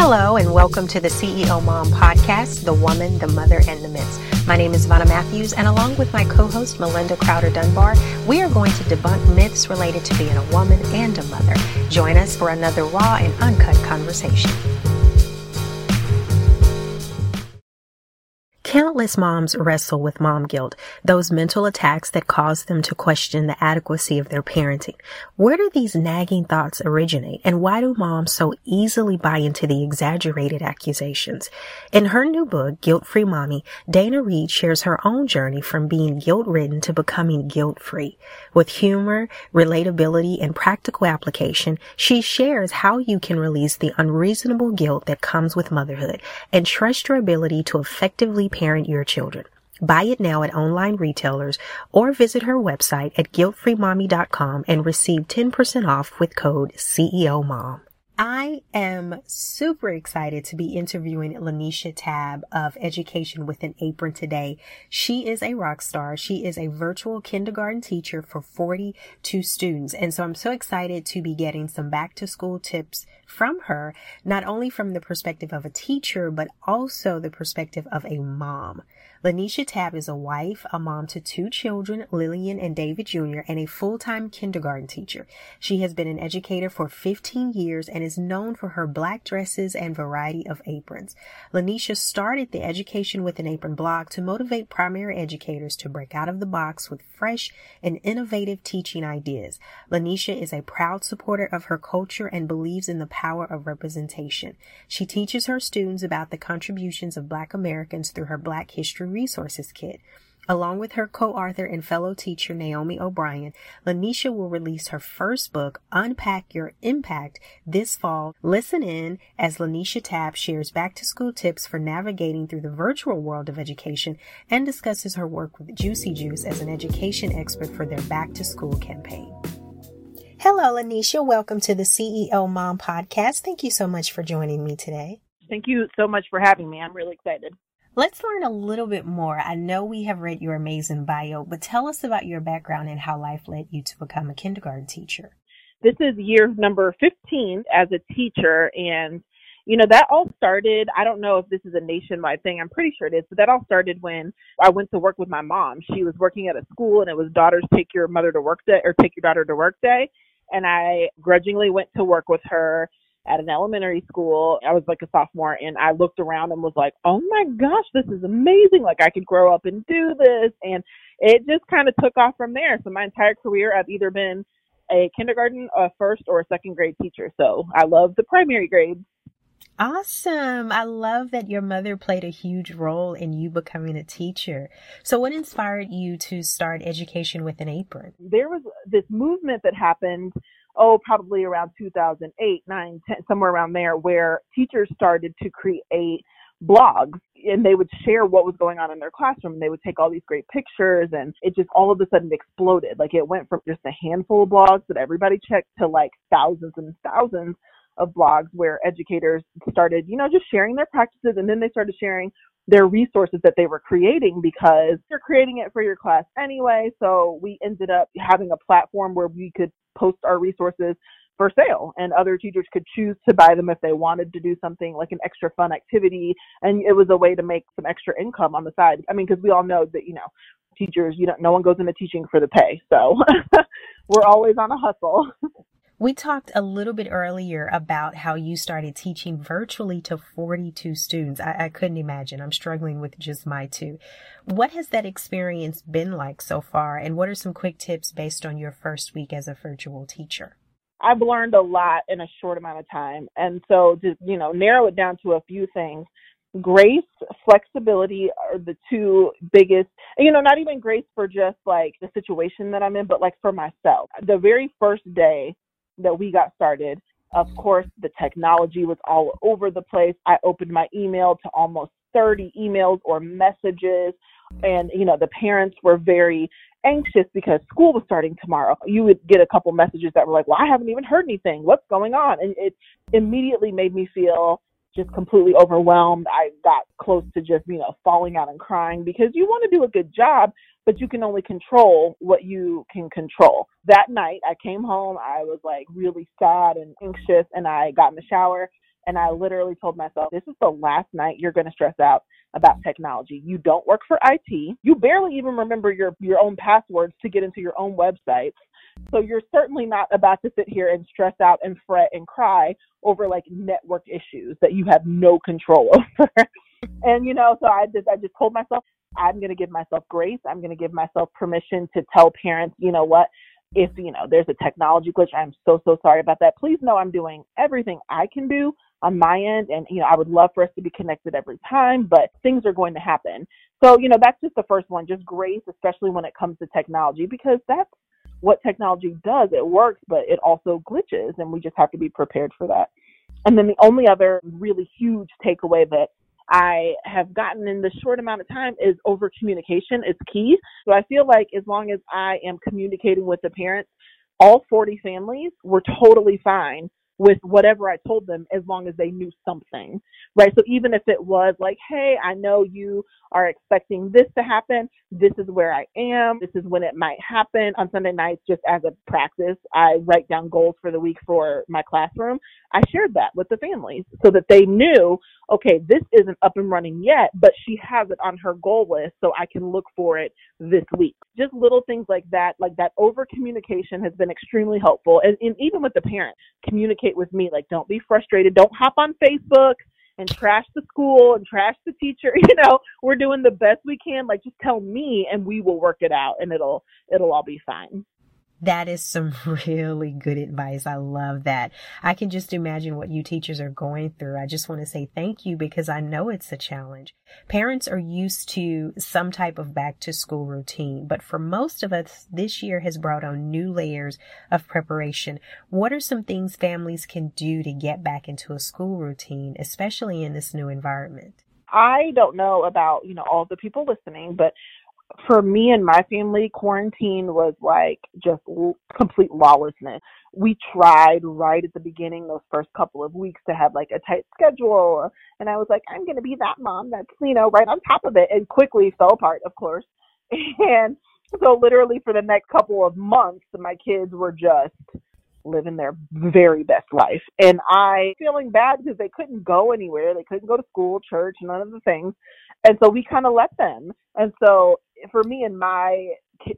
Hello, and welcome to the CEO Mom podcast The Woman, the Mother, and the Myths. My name is Vanna Matthews, and along with my co host Melinda Crowder Dunbar, we are going to debunk myths related to being a woman and a mother. Join us for another raw and uncut conversation. Countless moms wrestle with mom guilt, those mental attacks that cause them to question the adequacy of their parenting. Where do these nagging thoughts originate, and why do moms so easily buy into the exaggerated accusations? In her new book, Guilt Free Mommy, Dana Reed shares her own journey from being guilt ridden to becoming guilt free. With humor, relatability, and practical application, she shares how you can release the unreasonable guilt that comes with motherhood and trust your ability to effectively parent your children. Buy it now at online retailers or visit her website at guiltfreemommy.com and receive 10% off with code CEOMOM. I am super excited to be interviewing LaNesha Tabb of Education with an Apron today. She is a rock star. She is a virtual kindergarten teacher for 42 students. And so I'm so excited to be getting some back to school tips from her, not only from the perspective of a teacher, but also the perspective of a mom. LaNesha Tabb is a wife, a mom to two children, Lillian and David Jr., and a full-time kindergarten teacher. She has been an educator for 15 years and is known for her black dresses and variety of aprons. LaNesha started the Education with an Apron blog to motivate primary educators to break out of the box with fresh and innovative teaching ideas. LaNesha is a proud supporter of her culture and believes in the power of representation. She teaches her students about the contributions of Black Americans through her Black History Resources Kit. Along with her co-author and fellow teacher Naomi O'Brien, LaNesha will release her first book, Unpack Your Impact, this fall. Listen in as LaNesha Tabb shares back to school tips for navigating through the virtual world of education and discusses her work with Juicy Juice as an education expert for their back to school campaign. Hello, LaNesha. Welcome to the CEO Mom podcast. Thank you so much for joining me today. Thank you so much for having me. I'm really excited. Let's learn a little bit more. I know we have read your amazing bio, but tell us about your background and how life led you to become a kindergarten teacher. This is year number 15 as a teacher and you know, that all started, I don't know if this is a nationwide thing, I'm pretty sure it is, but that all started when I went to work with my mom. She was working at a school and it was daughters take your mother to work day or take your daughter to work day. And I grudgingly went to work with her at an elementary school. I was like a sophomore and I looked around and was like, oh my gosh, this is amazing. Like I could grow up and do this. And it just kind of took off from there. So my entire career, I've either been a kindergarten, a first, or a second grade teacher. So I love the primary grades. Awesome. I love that your mother played a huge role in you becoming a teacher. So, what inspired you to start Education with an Apron? There was this movement that happened oh, probably around 2008, 9, 10, somewhere around there, where teachers started to create blogs and they would share what was going on in their classroom and they would take all these great pictures and it just all of a sudden exploded. Like it went from just a handful of blogs that everybody checked to like thousands and thousands of blogs where educators started, you know, just sharing their practices and then they started sharing their resources that they were creating because you're creating it for your class anyway. So we ended up having a platform where we could post our resources for sale and other teachers could choose to buy them if they wanted to do something like an extra fun activity. And it was a way to make some extra income on the side. I mean because we all know that you know teachers you don't no one goes into teaching for the pay. So we're always on a hustle We talked a little bit earlier about how you started teaching virtually to 42 students. I, I, couldn't imagine. I'm struggling with just my two. What has that experience been like so far? And what are some quick tips based on your first week as a virtual teacher? I've learned a lot in a short amount of time. And so to, you know, narrow it down to a few things. Grace, flexibility are the two biggest, you know, not even grace for just like the situation that I'm in, but like for myself. The very first day that we got started. Of course, the technology was all over the place. I opened my email to almost 30 emails or messages. And, you know, the parents were very anxious because school was starting tomorrow. You would get a couple messages that were like, well, I haven't even heard anything. What's going on? And it immediately made me feel just completely overwhelmed. I got close to just, you know, falling out and crying because you want to do a good job, but you can only control what you can control. That night, I came home. I was like really sad and anxious, and I got in the shower And I literally told myself, this is the last night you're going to stress out about technology. You don't work for IT. You barely even remember your, your own passwords to get into your own websites. So you're certainly not about to sit here and stress out and fret and cry over like network issues that you have no control over. and you know, so I just I just told myself I'm going to give myself grace. I'm going to give myself permission to tell parents, you know what, if you know there's a technology glitch, I'm so so sorry about that. Please know I'm doing everything I can do on my end, and you know I would love for us to be connected every time, but things are going to happen. So you know that's just the first one, just grace, especially when it comes to technology, because that's what technology does. It works, but it also glitches, and we just have to be prepared for that. And then the only other really huge takeaway that I have gotten in the short amount of time is over communication. It's key. So I feel like as long as I am communicating with the parents, all 40 families were totally fine with whatever I told them as long as they knew something, right? So even if it was like, hey, I know you are expecting this to happen, this is where I am, this is when it might happen. On Sunday nights, just as a practice, I write down goals for the week for my classroom. I shared that with the families so that they knew, okay, this isn't up and running yet, but she has it on her goal list so I can look for it this week. Just little things like that, like that over communication has been extremely helpful. And, and even with the parent, communicate with me, like don't be frustrated, don't hop on Facebook and trash the school and trash the teacher. You know, we're doing the best we can. Like just tell me and we will work it out and it'll it'll all be fine. That is some really good advice. I love that. I can just imagine what you teachers are going through. I just want to say thank you because I know it's a challenge. Parents are used to some type of back to school routine, but for most of us, this year has brought on new layers of preparation. What are some things families can do to get back into a school routine, especially in this new environment? I don't know about, you know, all the people listening, but for me and my family, quarantine was like just complete lawlessness. We tried right at the beginning, those first couple of weeks, to have like a tight schedule. And I was like, I'm going to be that mom that's, you know, right on top of it, and quickly fell apart, of course. And so, literally, for the next couple of months, my kids were just living their very best life. And I feeling bad because they couldn't go anywhere. They couldn't go to school, church, none of the things. And so we kind of let them. And so for me and my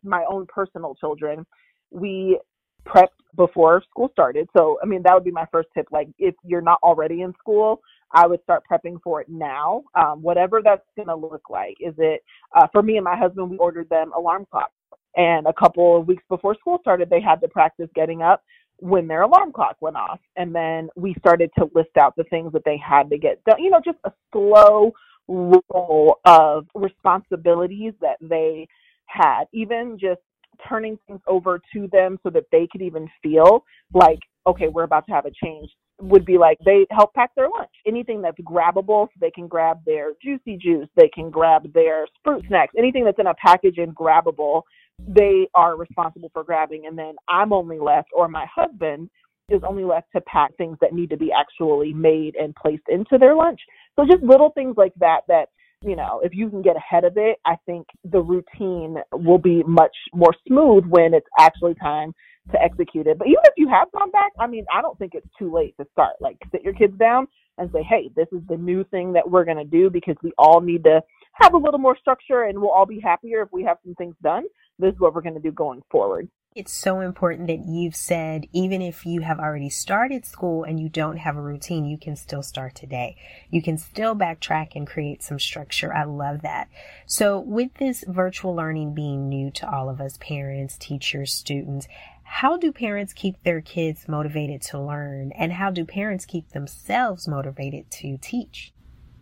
my own personal children, we prepped before school started. So, I mean, that would be my first tip. Like, if you're not already in school, I would start prepping for it now, um, whatever that's going to look like. Is it, uh, for me and my husband, we ordered them alarm clocks. And a couple of weeks before school started, they had to practice getting up when their alarm clock went off. And then we started to list out the things that they had to get done, you know, just a slow role of responsibilities that they had, even just turning things over to them so that they could even feel like, okay, we're about to have a change would be like they help pack their lunch. Anything that's grabbable, so they can grab their juicy juice, they can grab their fruit snacks, anything that's in a package and grabbable, they are responsible for grabbing. And then I'm only left, or my husband is only left to pack things that need to be actually made and placed into their lunch. So just little things like that that you know, if you can get ahead of it, I think the routine will be much more smooth when it's actually time to execute it. But even if you have gone back, I mean, I don't think it's too late to start. Like, sit your kids down and say, hey, this is the new thing that we're going to do because we all need to have a little more structure and we'll all be happier if we have some things done. This is what we're going to do going forward. It's so important that you've said, even if you have already started school and you don't have a routine, you can still start today. You can still backtrack and create some structure. I love that. So with this virtual learning being new to all of us, parents, teachers, students, how do parents keep their kids motivated to learn? And how do parents keep themselves motivated to teach?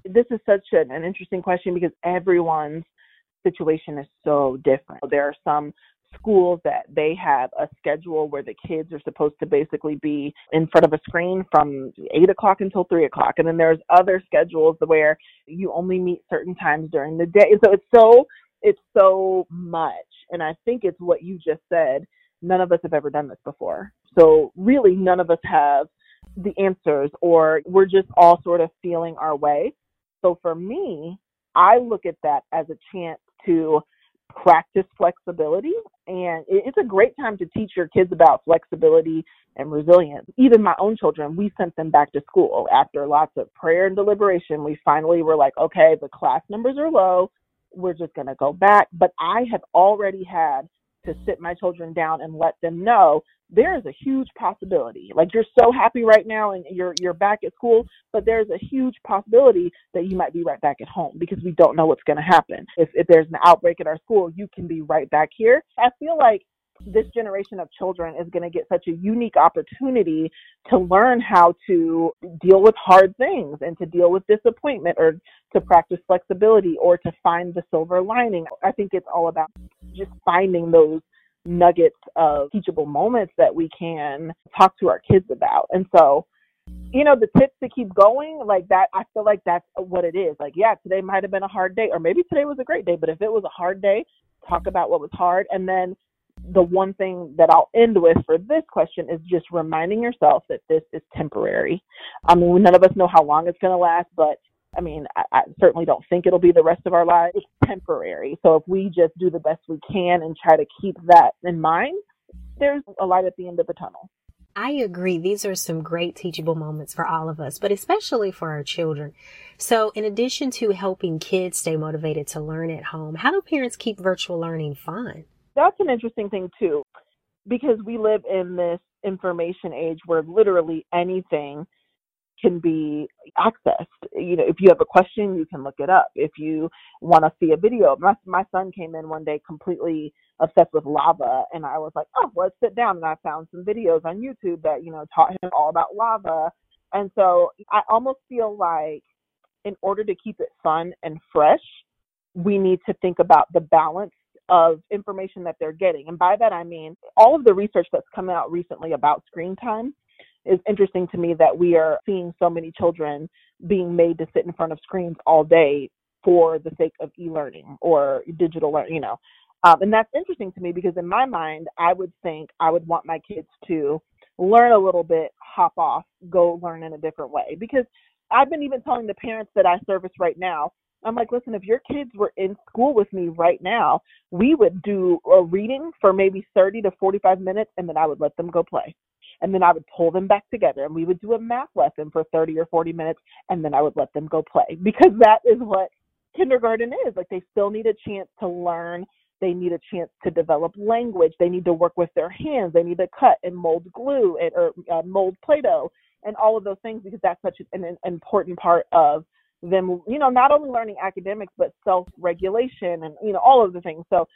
This is such an, interesting question because everyone's situation is so different. There are some schools that they have a schedule where the kids are supposed to basically be in front of a screen from eight o'clock until three o'clock. And then there's other schedules where you only meet certain times during the day. So it's so it's so much. And I think it's what you just said. None of us have ever done this before. So really none of us have the answers or we're just all sort of feeling our way. So for me, I look at that as a chance to practice flexibility. And it's a great time to teach your kids about flexibility and resilience. Even my own children, we sent them back to school after lots of prayer and deliberation. We finally were like, okay, the class numbers are low. We're just going to go back. But I have already had to sit my children down and let them know there is a huge possibility. Like you're so happy right now and you're you're back at school, but there's a huge possibility that you might be right back at home because we don't know what's going to happen. If if there's an outbreak at our school, you can be right back here. I feel like this generation of children is going to get such a unique opportunity to learn how to deal with hard things and to deal with disappointment or to practice flexibility or to find the silver lining. I think it's all about just finding those nuggets of teachable moments that we can talk to our kids about. And so, you know, the tips to keep going, like that, I feel like that's what it is. Like, yeah, today might have been a hard day, or maybe today was a great day, but if it was a hard day, talk about what was hard. And then the one thing that I'll end with for this question is just reminding yourself that this is temporary. I mean, none of us know how long it's going to last, but I mean, I, I certainly don't think it'll be the rest of our lives. It's temporary. So if we just do the best we can and try to keep that in mind, there's a light at the end of the tunnel. I agree. These are some great teachable moments for all of us, but especially for our children. So in addition to helping kids stay motivated to learn at home, how do parents keep virtual learning fun? That's an interesting thing too, because we live in this information age where literally anything can be accessed. You know, if you have a question, you can look it up. If you want to see a video, my my son came in one day completely obsessed with lava, and I was like, oh, let's sit down. And I found some videos on YouTube that you know taught him all about lava. And so I almost feel like in order to keep it fun and fresh, we need to think about the balance of information that they're getting. And by that I mean all of the research that's come out recently about screen time is interesting to me that we are seeing so many children being made to sit in front of screens all day for the sake of e-learning or digital learning, you know. Um, and that's interesting to me because in my mind, I would think I would want my kids to learn a little bit, hop off, go learn in a different way. Because I've been even telling the parents that I service right now, I'm like, listen, if your kids were in school with me right now, we would do a reading for maybe 30 to 45 minutes and then I would let them go play and then I would pull them back together and we would do a math lesson for 30 or 40 minutes and then I would let them go play because that is what kindergarten is. Like they still need a chance to learn. They need a chance to develop language. They need to work with their hands. They need to cut and mold glue and, or uh, mold Play-Doh and all of those things because that's such an, an important part of them, you know, not only learning academics, but self-regulation and, you know, all of the things. So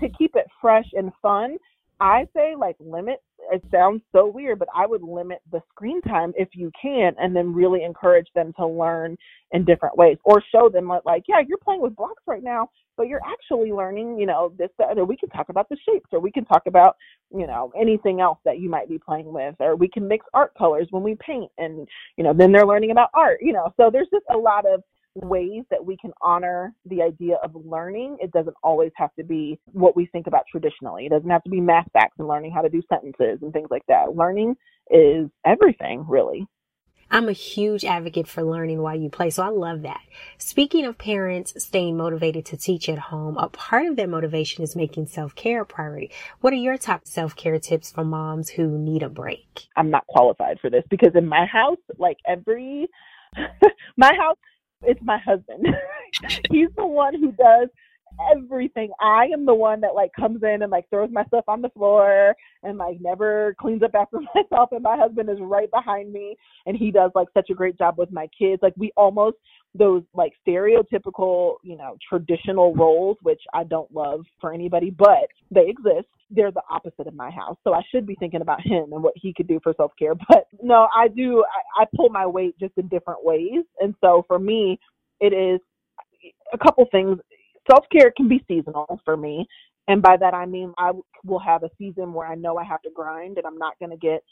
to keep it fresh and fun, I say like limit. It sounds so weird, but I would limit the screen time if you can, and then really encourage them to learn in different ways, or show them like, yeah, you're playing with blocks right now, but you're actually learning, you know, this, that, or we can talk about the shapes, or we can talk about, you know, anything else that you might be playing with, or we can mix art colors when we paint, and you know, then they're learning about art, you know. So there's just a lot of ways that we can honor the idea of learning. It doesn't always have to be what we think about traditionally. It doesn't have to be math facts and learning how to do sentences and things like that. Learning is everything, really. I'm a huge advocate for learning while you play, so I love that. Speaking of parents staying motivated to teach at home, a part of their motivation is making self-care a priority. What are your top self-care tips for moms who need a break? I'm not qualified for this because in my house, like every my house it's my husband. He's the one who does everything. I am the one that like comes in and like throws my stuff on the floor and like never cleans up after myself and my husband is right behind me and he does like such a great job with my kids. Like we almost those like stereotypical, you know, traditional roles which I don't love for anybody, but they exist. They're the opposite of my house. So I should be thinking about him and what he could do for self-care. But no, I do I, I pull my weight just in different ways. And so for me, it is a couple things self care can be seasonal for me. And by that, I mean I will have a season where I know I have to grind and I'm not going to get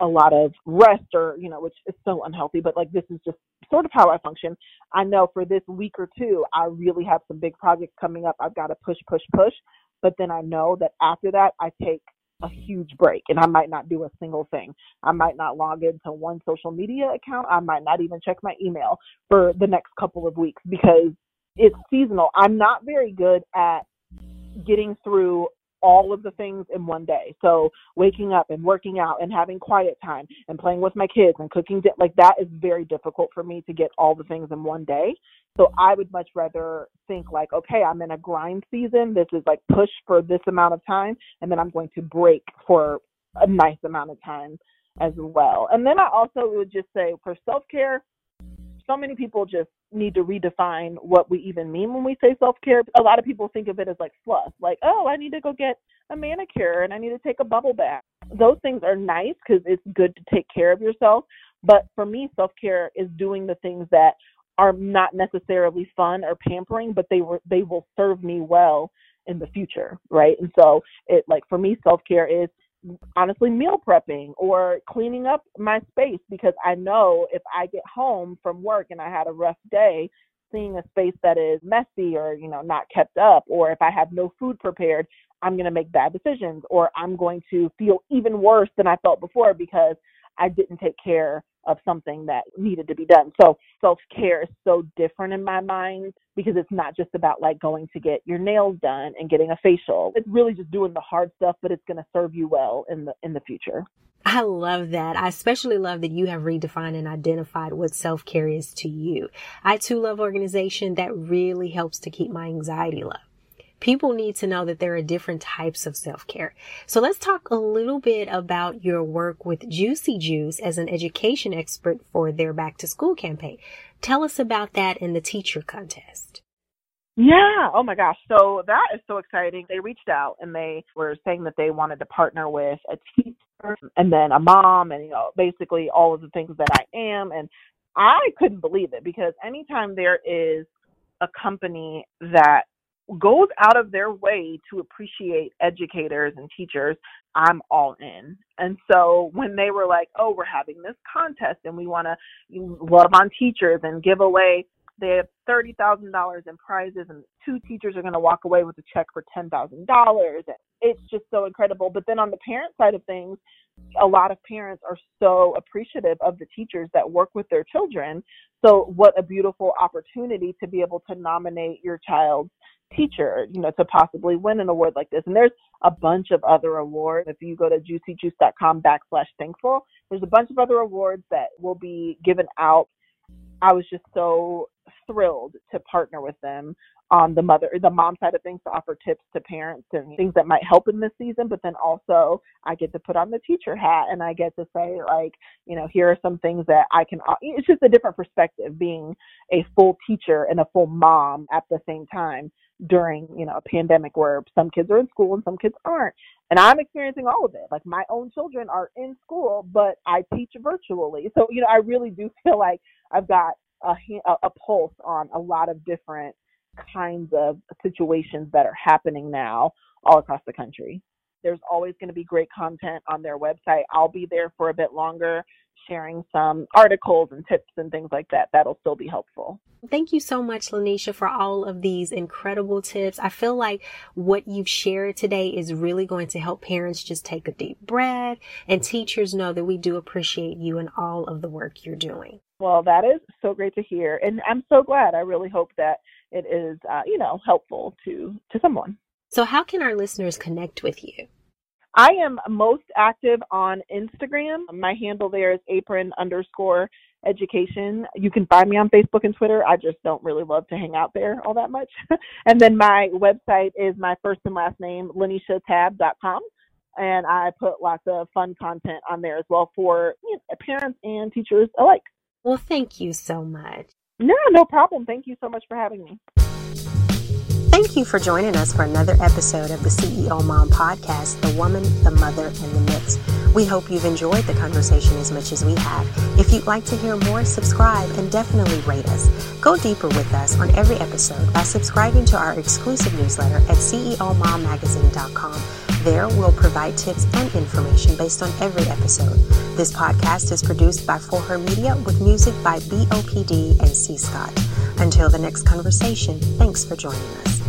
a lot of rest or, you know, which is so unhealthy, but like this is just sort of how I function. I know for this week or two, I really have some big projects coming up. I've got to push, push, push. But then I know that after that, I take a huge break and I might not do a single thing. I might not log into one social media account. I might not even check my email for the next couple of weeks because it's seasonal. I'm not very good at getting through all of the things in one day. So waking up and working out and having quiet time and playing with my kids and cooking di- like that is very difficult for me to get all the things in one day. So I would much rather think like, okay, I'm in a grind season. This is like push for this amount of time and then I'm going to break for a nice amount of time as well. And then I also would just say for self-care, so many people just need to redefine what we even mean when we say self care. A lot of people think of it as like fluff, like, oh, I need to go get a manicure and I need to take a bubble bath. Those things are nice because it's good to take care of yourself. But for me, self care is doing the things that are not necessarily fun or pampering, but they were they will serve me well in the future, right? And so it like for me, self care is honestly meal prepping or cleaning up my space because I know if I get home from work and I had a rough day, seeing a space that is messy or you know not kept up or if I have no food prepared, I'm going to make bad decisions or I'm going to feel even worse than I felt before because I didn't take care of something that needed to be done. So self care is so different in my mind because it's not just about like going to get your nails done and getting a facial. It's really just doing the hard stuff, but it's going to serve you well in the in the future. I love that. I especially love that you have redefined and identified what self care is to you. I too love organization that really helps to keep my anxiety low people need to know that there are different types of self-care. So let's talk a little bit about your work with Juicy Juice as an education expert for their back to school campaign. Tell us about that in the teacher contest. Yeah. Oh my gosh. So that is so exciting. They reached out and they were saying that they wanted to partner with a teacher and then a mom and, you know, basically all of the things that I am. And I couldn't believe it because anytime there is a company that goes out of their way to appreciate educators and teachers, I'm all in. And so when they were like, oh, we're having this contest and we want to love on teachers and give away, they have $30,000 in prizes and two teachers are going to walk away with a check for $10,000. It's just so incredible. But then on the parent side of things, a lot of parents are so appreciative of the teachers that work with their children. So, what a beautiful opportunity to be able to nominate your child's teacher, you know, to possibly win an award like this. And there's a bunch of other awards. If you go to juicyjuice.com backslash thankful, there's a bunch of other awards that will be given out. I was just so thrilled to partner with them on the mother the mom side of things to offer tips to parents and things that might help in this season but then also i get to put on the teacher hat and i get to say like you know here are some things that i can it's just a different perspective being a full teacher and a full mom at the same time during you know a pandemic where some kids are in school and some kids aren't. And i'm experiencing all of it. Like my own children are in school but i teach virtually. So you know i really do feel like i've got a, a pulse on a lot of different kinds of situations that are happening now all across the country. There's always going to be great content on their website. I'll be there for a bit longer sharing some articles and tips and things like that. That'll still be helpful. Thank you so much, LaNesha, for all of these incredible tips. I feel like what you've shared today is really going to help parents just take a deep breath and teachers know that we do appreciate you and all of the work you're doing. Well, that is so great to hear. And I'm so glad. I really hope that it is, uh, you know, helpful to, to someone. So how can our listeners connect with you? I am most active on Instagram. My handle there is apron underscore education. You can find me on Facebook and Twitter. I just don't really love to hang out there all that much. and then my website is my first and last name, lanishatab.com. And I put lots of fun content on there as well for you know, parents and teachers alike. Well, thank you so much. No, no problem. Thank you so much for having me. Thank you for joining us for another episode of the CEO Mom Podcast The Woman, the Mother, and the Myths. We hope you've enjoyed the conversation as much as we have. If you'd like to hear more, subscribe and definitely rate us. Go deeper with us on every episode by subscribing to our exclusive newsletter at CEOMomMagazine.com. There, we'll provide tips and information based on every episode. This podcast is produced by For Her Media with music by BOPD and C. Scott. Until the next conversation, thanks for joining us.